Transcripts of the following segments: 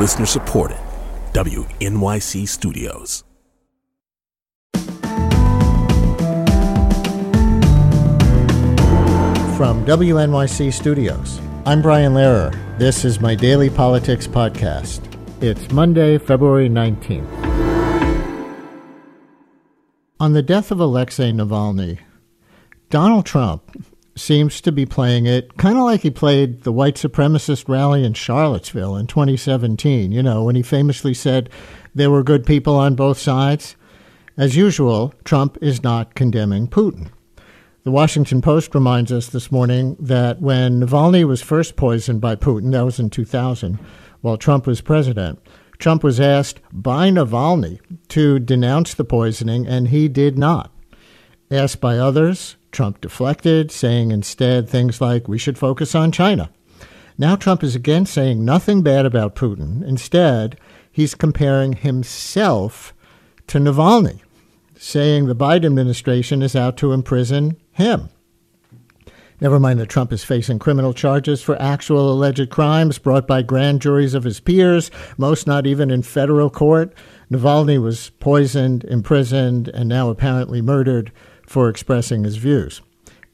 Listener supported. WNYC Studios. From WNYC Studios, I'm Brian Lehrer. This is my daily politics podcast. It's Monday, February 19th. On the death of Alexei Navalny, Donald Trump seems to be playing it kind of like he played the white supremacist rally in Charlottesville in 2017, you know, when he famously said there were good people on both sides. As usual, Trump is not condemning Putin. The Washington Post reminds us this morning that when Navalny was first poisoned by Putin, that was in 2000, while Trump was president, Trump was asked by Navalny to denounce the poisoning, and he did not. Asked by others, Trump deflected, saying instead things like, we should focus on China. Now Trump is again saying nothing bad about Putin. Instead, he's comparing himself to Navalny, saying the Biden administration is out to imprison him. Never mind that Trump is facing criminal charges for actual alleged crimes brought by grand juries of his peers, most not even in federal court. Navalny was poisoned, imprisoned, and now apparently murdered for expressing his views.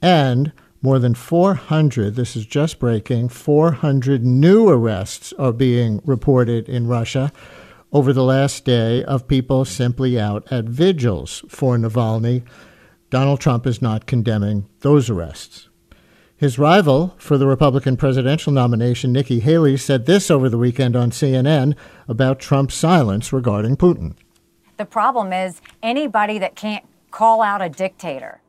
And more than 400, this is just breaking, 400 new arrests are being reported in Russia over the last day of people simply out at vigils for Navalny. Donald Trump is not condemning those arrests. His rival for the Republican presidential nomination, Nikki Haley, said this over the weekend on CNN about Trump's silence regarding Putin. The problem is anybody that can't call out a dictator.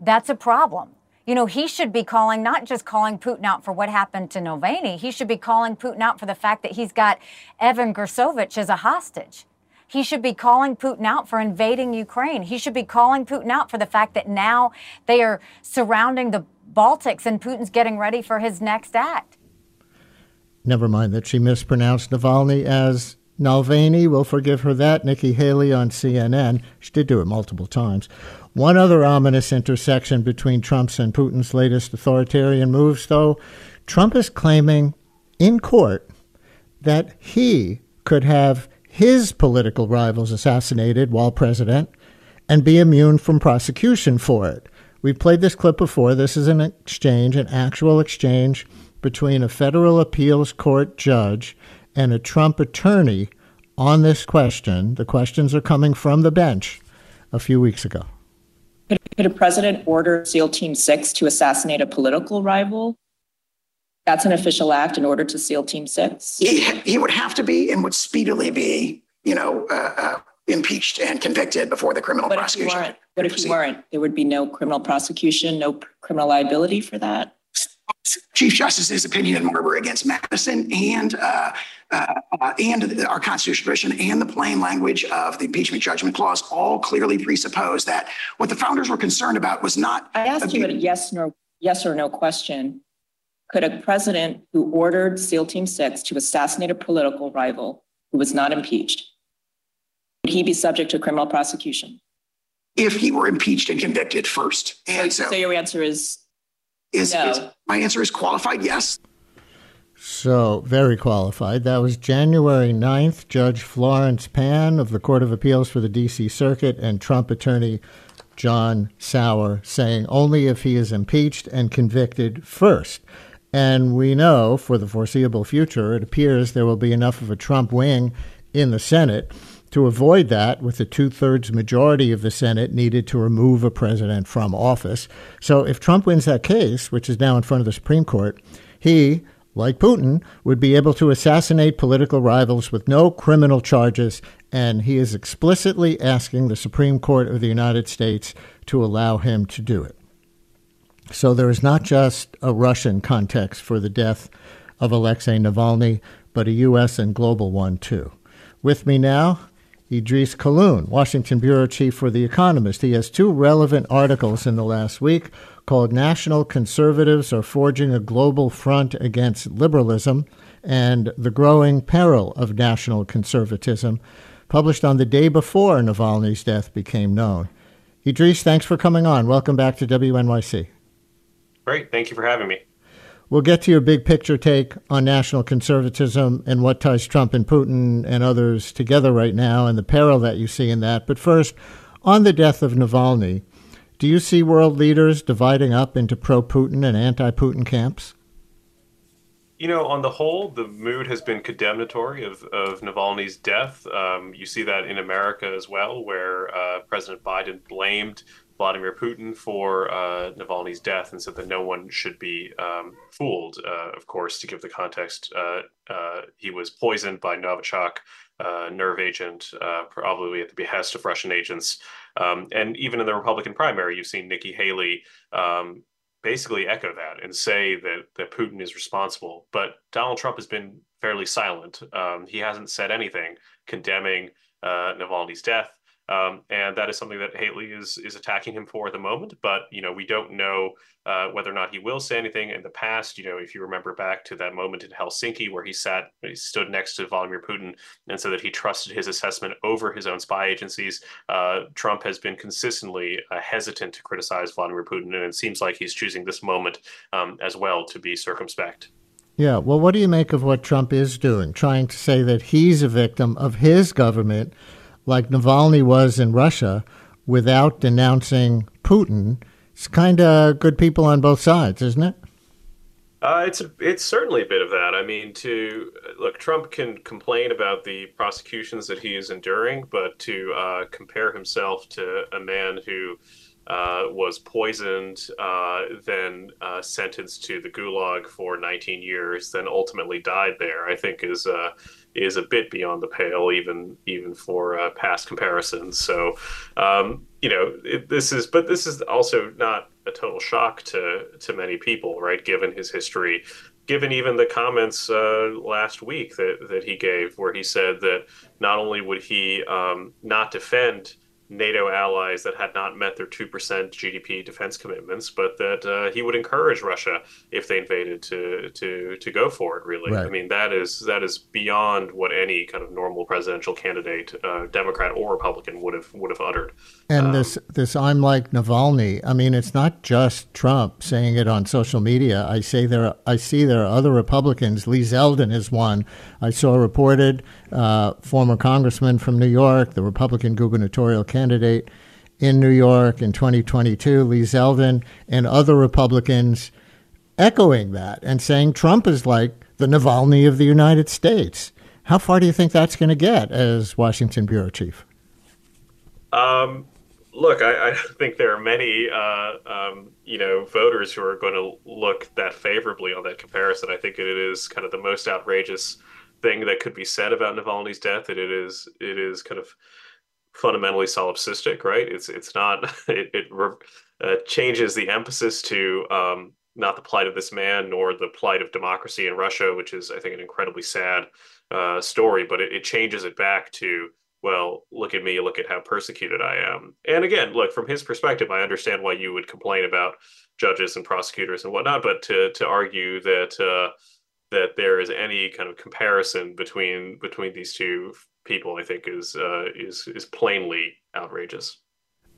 That's a problem. You know, he should be calling, not just calling Putin out for what happened to Navalny, he should be calling Putin out for the fact that he's got Evan Gershkovich as a hostage. He should be calling Putin out for invading Ukraine. He should be calling Putin out for the fact that now they are surrounding the Baltics and Putin's getting ready for his next act. Never mind that she mispronounced Navalny as Nalvani, we'll forgive her that. Nikki Haley on CNN. She did do it multiple times. One other ominous intersection between Trump's and Putin's latest authoritarian moves, though, Trump is claiming in court that he could have his political rivals assassinated while president and be immune from prosecution for it. We've played this clip before. This is an exchange, an actual exchange between a federal appeals court judge and a Trump attorney on this question. The questions are coming from the bench a few weeks ago. Could a president order SEAL Team 6 to assassinate a political rival? That's an official act in order to SEAL Team 6? He, he would have to be and would speedily be, you know, uh, uh, impeached and convicted before the criminal what prosecution. If you? What if you weren't? There would be no criminal prosecution, no criminal liability for that? Chief Justice's opinion in Marbury against Madison and uh, uh, uh, and our constitutional tradition and the plain language of the impeachment judgment clause all clearly presuppose that what the founders were concerned about was not. I asked you a yes or yes or no question. Could a president who ordered SEAL Team Six to assassinate a political rival who was not impeached would he be subject to criminal prosecution? If he were impeached and convicted first, and so, so your answer is is, no. is my answer is qualified yes. So, very qualified. That was January 9th. Judge Florence Pan of the Court of Appeals for the D.C. Circuit and Trump attorney John Sauer saying only if he is impeached and convicted first. And we know for the foreseeable future, it appears there will be enough of a Trump wing in the Senate to avoid that, with a two thirds majority of the Senate needed to remove a president from office. So if Trump wins that case, which is now in front of the Supreme Court, he, like Putin, would be able to assassinate political rivals with no criminal charges, and he is explicitly asking the Supreme Court of the United States to allow him to do it. So there is not just a Russian context for the death of Alexei Navalny, but a U.S. and global one too. With me now, Idrees Kahloon, Washington Bureau Chief for The Economist. He has two relevant articles in the last week called National Conservatives Are Forging a Global Front Against Liberalism and The Growing Peril of National Conservatism, published on the day before Navalny's death became known. Idrees, thanks for coming on. Welcome back to WNYC. Great. Thank you for having me. We'll get to your big picture take on national conservatism and what ties Trump and Putin and others together right now and the peril that you see in that. But first, on the death of Navalny, do you see world leaders dividing up into pro Putin and anti Putin camps? You know, on the whole, the mood has been condemnatory of, of Navalny's death. Um, you see that in America as well, where uh, President Biden blamed Vladimir Putin for uh, Navalny's death and said that no one should be um, fooled. Uh, of course, to give the context, uh, uh, he was poisoned by Novichok, uh, nerve agent, probably at the behest of Russian agents. Um, and even in the Republican primary, you've seen Nikki Haley um, basically echo that and say that that Putin is responsible. But Donald Trump has been fairly silent. Um, he hasn't said anything condemning uh, Navalny's death. Um, and that is something that Haley is is attacking him for at the moment. But you know, we don't know uh, whether or not he will say anything. In the past, you know, if you remember back to that moment in Helsinki where he sat, he stood next to Vladimir Putin and said that he trusted his assessment over his own spy agencies. Uh, Trump has been consistently uh, hesitant to criticize Vladimir Putin, and it seems like he's choosing this moment um, as well to be circumspect. Yeah, well, what do you make of what Trump is doing, trying to say that he's a victim of his government? Like Navalny was in Russia without denouncing Putin, it's kind of good people on both sides, isn't it? Uh, it's a, it's certainly a bit of that. I mean, to look, Trump can complain about the prosecutions that he is enduring, but to uh, compare himself to a man who uh, was poisoned, uh, then uh, sentenced to the gulag for 19 years, then ultimately died there, I think is uh, is a bit beyond the pale, even even for uh, past comparisons. So, um, you know, it, this is, but this is also not a total shock to to many people, right? Given his history, given even the comments uh, last week that that he gave, where he said that not only would he um, not defend NATO allies that had not met their 2% GDP defense commitments, but that uh, he would encourage Russia if they invaded to to to go for it. Really, right. I mean that is that is beyond what any kind of normal presidential candidate, uh, Democrat or Republican, would have would have uttered. And um, this this I'm like Navalny. I mean, it's not just Trump saying it on social media. I say there I see there are other Republicans. Lee Zeldin is one. I saw reported uh, former congressman from New York, the Republican gubernatorial candidate in New York in 2022, Lee Zeldin, and other Republicans echoing that and saying Trump is like the Navalny of the United States. How far do you think that's going to get as Washington bureau chief? Um, look, I, I, think there are many, uh, um, you know, voters who are going to look that favorably on that comparison. I think it is kind of the most outrageous thing that could be said about Navalny's death. That it is, it is kind of fundamentally solipsistic, right? It's it's not it, it uh, changes the emphasis to um, not the plight of this man nor the plight of democracy in Russia, which is I think an incredibly sad uh, story, but it, it changes it back to well, look at me, look at how persecuted I am. And again, look from his perspective, I understand why you would complain about judges and prosecutors and whatnot, but to to argue that uh, that there is any kind of comparison between between these two people, I think is uh, is is plainly outrageous.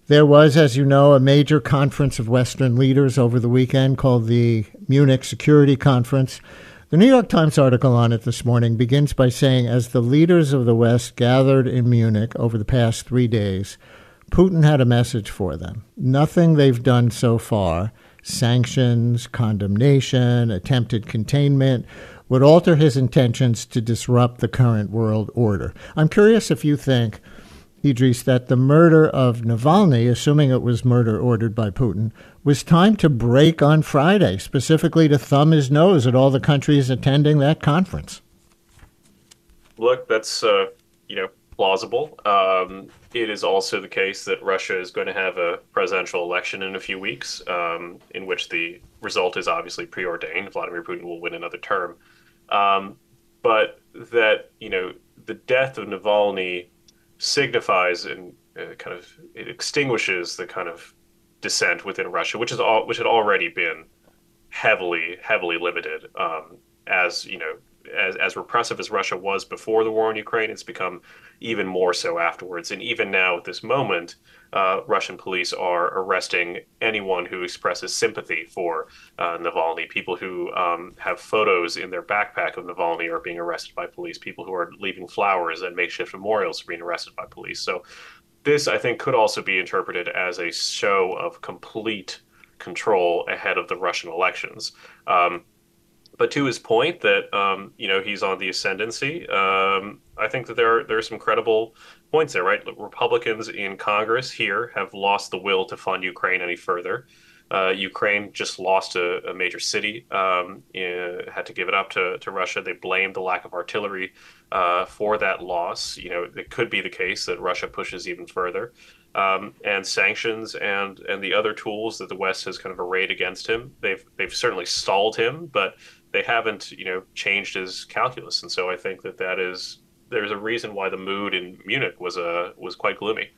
There was, as you know, a major conference of Western leaders over the weekend called the Munich Security Conference. The New York Times article on it this morning begins by saying as the leaders of the West gathered in Munich over the past three days, Putin had a message for them. Nothing they've done so far sanctions, condemnation, attempted containment would alter his intentions to disrupt the current world order. I'm curious if you think, Idrees, that the murder of Navalny, assuming it was murder ordered by Putin, was time to break on Friday, specifically to thumb his nose at all the countries attending that conference. Look, that's uh, you know plausible. Um, it is also the case that Russia is going to have a presidential election in a few weeks, um, in which the result is obviously preordained. Vladimir Putin will win another term. Um, but that, you know, the death of Navalny signifies and uh, kind of it extinguishes the kind of dissent within Russia, which is all which had already been heavily heavily limited um, as you know as, as repressive as Russia was before the war in Ukraine, it's become even more so afterwards. And even now, at this moment, uh, Russian police are arresting anyone who expresses sympathy for uh, Navalny. People who um, have photos in their backpack of Navalny are being arrested by police. People who are leaving flowers and makeshift memorials are being arrested by police. So, this, I think, could also be interpreted as a show of complete control ahead of the Russian elections. Um, but to his point that um, you know he's on the ascendancy, um, I think that there are there are some credible points there, right? Republicans in Congress here have lost the will to fund Ukraine any further. Uh, Ukraine just lost a, a major city, um, in, had to give it up to, to Russia. They blamed the lack of artillery uh, for that loss. You know, it could be the case that Russia pushes even further. Um, and sanctions and and the other tools that the West has kind of arrayed against him, they've they've certainly stalled him, but they haven't you know changed his calculus. And so I think that that is there's a reason why the mood in Munich was a uh, was quite gloomy.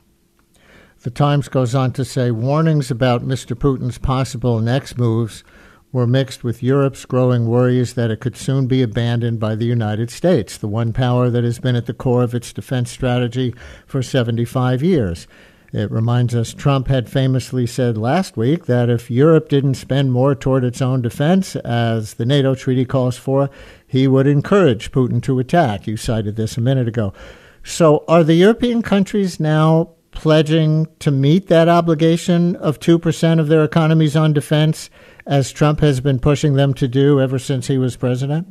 The Times goes on to say warnings about Mr. Putin's possible next moves were mixed with Europe's growing worries that it could soon be abandoned by the United States, the one power that has been at the core of its defense strategy for 75 years. It reminds us Trump had famously said last week that if Europe didn't spend more toward its own defense, as the NATO treaty calls for, he would encourage Putin to attack. You cited this a minute ago. So, are the European countries now pledging to meet that obligation of 2% of their economies on defense, as Trump has been pushing them to do ever since he was president?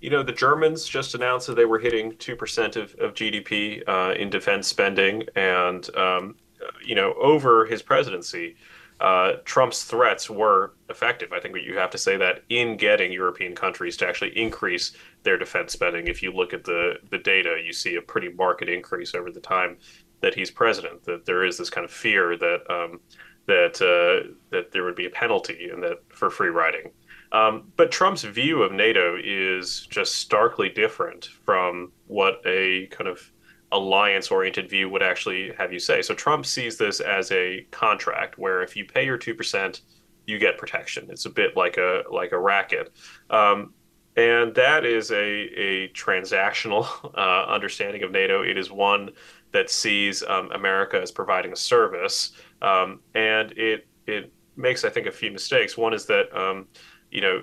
You know, the Germans just announced that they were hitting 2% of, of GDP uh, in defense spending. And, um, you know, over his presidency, uh, Trump's threats were effective. I think you have to say that in getting European countries to actually increase their defense spending. If you look at the, the data, you see a pretty marked increase over the time that he's president. That there is this kind of fear that um, that uh, that there would be a penalty and that for free riding. Um, but Trump's view of NATO is just starkly different from what a kind of alliance oriented view would actually have you say. So Trump sees this as a contract where if you pay your 2%, you get protection. It's a bit like a like a racket. Um, and that is a, a transactional uh, understanding of NATO. It is one that sees um, America as providing a service, um, and it it makes I think a few mistakes. One is that um, you know,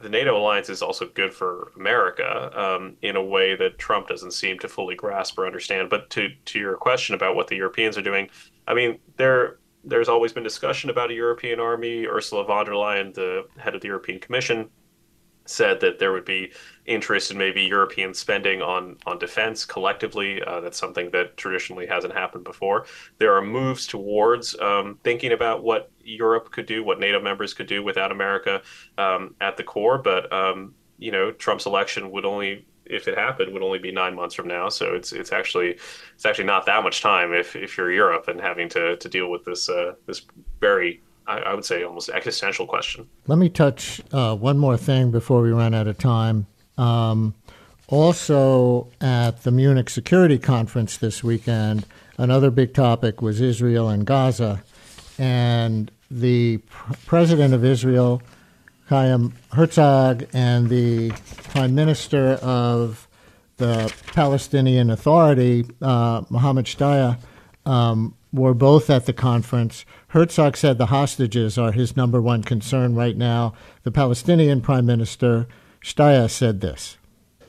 the NATO alliance is also good for America um, in a way that Trump doesn't seem to fully grasp or understand. But to to your question about what the Europeans are doing, I mean, there there's always been discussion about a European army. Ursula von der Leyen, the head of the European Commission, said that there would be interest in maybe European spending on on defense collectively. Uh, that's something that traditionally hasn't happened before. There are moves towards um, thinking about what Europe could do, what NATO members could do without America um, at the core. But um, you know, Trump's election would only if it happened would only be nine months from now. So it's it's actually it's actually not that much time if, if you're Europe and having to, to deal with this uh, this very I, I would say almost existential question. Let me touch uh, one more thing before we run out of time. Um, also, at the Munich Security Conference this weekend, another big topic was Israel and Gaza. And the pr- president of Israel, Chaim Herzog, and the prime minister of the Palestinian Authority, uh, Mohammed Shtayyeh, um, were both at the conference. Herzog said the hostages are his number one concern right now. The Palestinian Prime Minister Shtayyeh said this.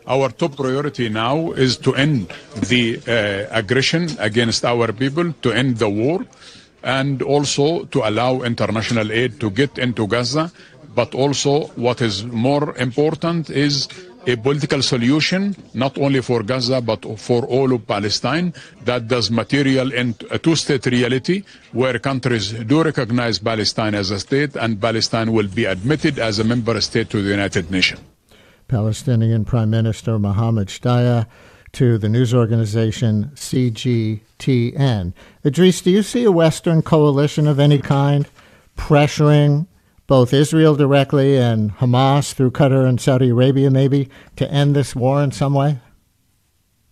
Our top priority now is to end the uh, aggression against our people, to end the war, and also to allow international aid to get into Gaza. But also, what is more important is a political solution, not only for Gaza, but for all of Palestine, that does material in a two-state reality, where countries do recognize Palestine as a state, and Palestine will be admitted as a member state to the United Nations. Palestinian Prime Minister Mohammed Shtayyeh to the news organization CGTN. Idrees, do you see a Western coalition of any kind pressuring both Israel directly and Hamas through Qatar and Saudi Arabia, maybe, to end this war in some way?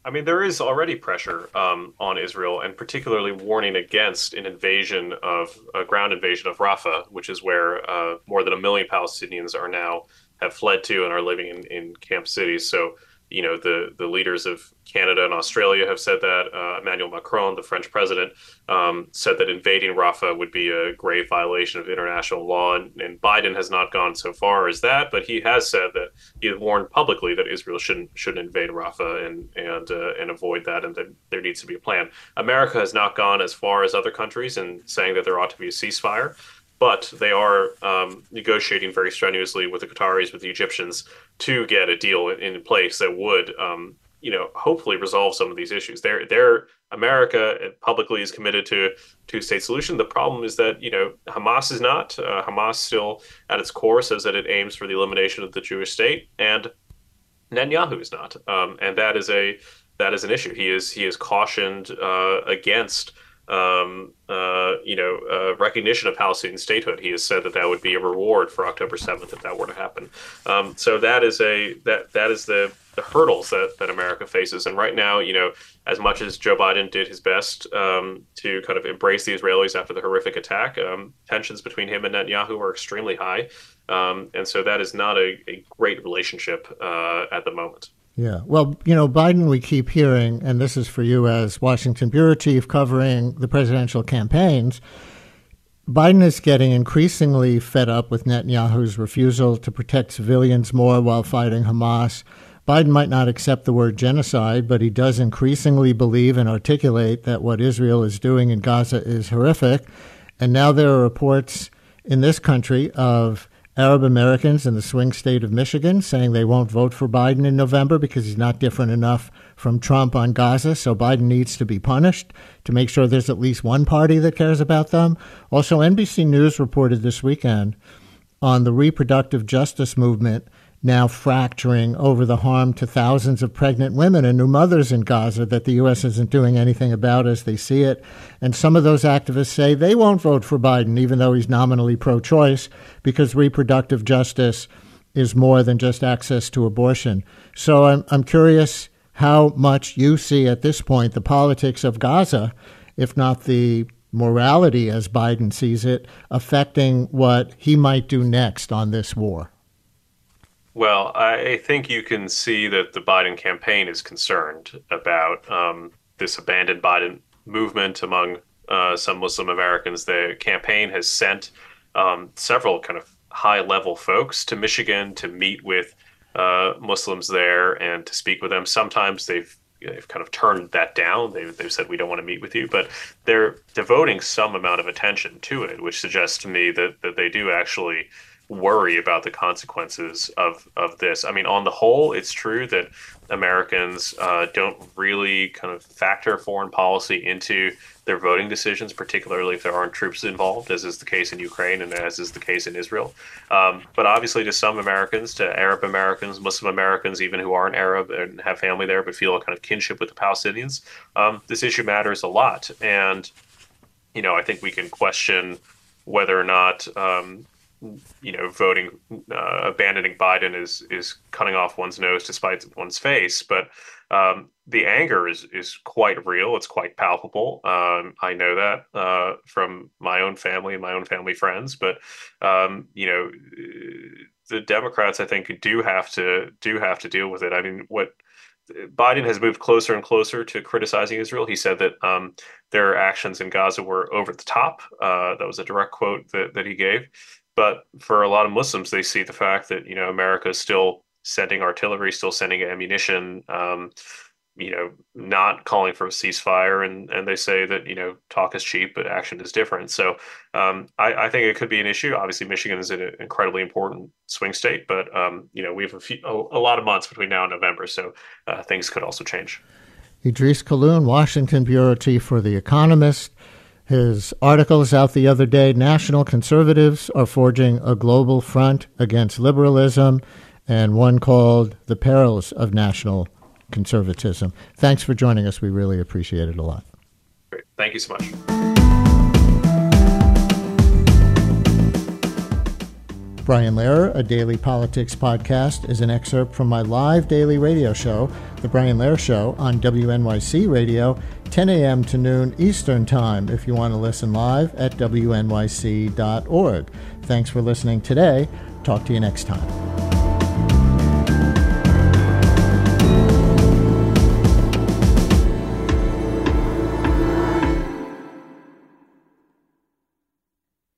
I mean, there is already pressure um, on Israel, and particularly warning against an invasion of a ground invasion of Rafah, which is where uh, more than a million Palestinians are now have fled to and are living in, in camp cities. So you know the the leaders of Canada and Australia have said that. Uh, Emmanuel Macron, the French president, um, said that invading Rafah would be a grave violation of international law, and, and, Biden has not gone so far as that, but he has said that he has warned publicly that Israel shouldn't shouldn't invade Rafah and and uh, and avoid that, and that there needs to be a plan. America has not gone as far as other countries in saying that there ought to be a ceasefire but they are um, negotiating very strenuously with the Qataris, with the Egyptians, to get a deal in, in place that would, um, you know, hopefully resolve some of these issues. They're, they're America publicly is committed to two-state solution. The problem is that you know Hamas is not. Uh, Hamas still, at its core, says that it aims for the elimination of the Jewish state, and Netanyahu is not. Um, and that is a that is an issue. He is he is cautioned uh, against um, uh, you know, uh, recognition of Palestinian statehood. He has said that that would be a reward for October seventh if that were to happen. Um, so that is a that that is the the hurdles that, that America faces. And right now, you know, as much as Joe Biden did his best um, to kind of embrace the Israelis after the horrific attack, um, tensions between him and Netanyahu are extremely high. Um, and so that is not a, a great relationship uh, at the moment. Yeah. Well, you know, Biden, we keep hearing, and this is for you as Washington bureau chief covering the presidential campaigns. Biden is getting increasingly fed up with Netanyahu's refusal to protect civilians more while fighting Hamas. Biden might not accept the word genocide, but he does increasingly believe and articulate that what Israel is doing in Gaza is horrific. And now there are reports in this country of Arab Americans in the swing state of Michigan saying they won't vote for Biden in November because he's not different enough from Trump on Gaza. So Biden needs to be punished to make sure there's at least one party that cares about them. Also, NBC News reported this weekend on the reproductive justice movement now fracturing over the harm to thousands of pregnant women and new mothers in Gaza that the U.S. isn't doing anything about as they see it. And some of those activists say they won't vote for Biden, even though he's nominally pro choice, because reproductive justice is more than just access to abortion. So I'm, I'm curious how much you see at this point the politics of Gaza, if not the morality as Biden sees it, affecting what he might do next on this war. Well, I think you can see that the Biden campaign is concerned about um, this abandoned Biden movement among uh, some Muslim Americans. The campaign has sent um, several kind of high level folks to Michigan to meet with uh, Muslims there and to speak with them. Sometimes they've they've kind of turned that down. They've, they've said we don't want to meet with you, but they're devoting some amount of attention to it, which suggests to me that that they do actually worry about the consequences of of this. I mean, on the whole, it's true that Americans uh, don't really kind of factor foreign policy into their voting decisions, particularly if there aren't troops involved, as is the case in Ukraine and as is the case in Israel. Um, but obviously, to some Americans, to Arab Americans, Muslim Americans, even who aren't Arab and have family there but feel a kind of kinship with the Palestinians, um, this issue matters a lot. And you know, I think we can question whether or not um, you know, voting, uh, abandoning Biden is is cutting off one's nose to spite one's face. But um, the anger is is quite real. It's quite palpable. Um, I know that uh, from my own family and my own family friends. But um, you know, the Democrats, I think, do have to do have to deal with it. I mean, what Biden has moved closer and closer to criticizing Israel. He said that um, their actions in Gaza were over the top. Uh, that was a direct quote that, that he gave. But for a lot of Muslims, they see the fact that you know America is still sending artillery, still sending ammunition, um, you know, not calling for a ceasefire, and and they say that you know talk is cheap, but action is different. So um, I, I, think it could be an issue. Obviously, Michigan is an incredibly important swing state, but um, you know we have a, few, a, a, lot of months between now and November, so uh, things could also change. Idrees Kahloon, Washington bureau chief for The Economist. His articles out the other day National conservatives are forging a global front against liberalism, and one called The Perils of National Conservatism. Thanks for joining us. We really appreciate it a lot. Great. Thank you so much. Brian Lehrer, a daily politics podcast, is an excerpt from my live daily radio show, The Brian Lehrer Show, on WNYC Radio 10 a.m. to noon Eastern Time if you want to listen live at wnyc.org. Thanks for listening today. Talk to you next time.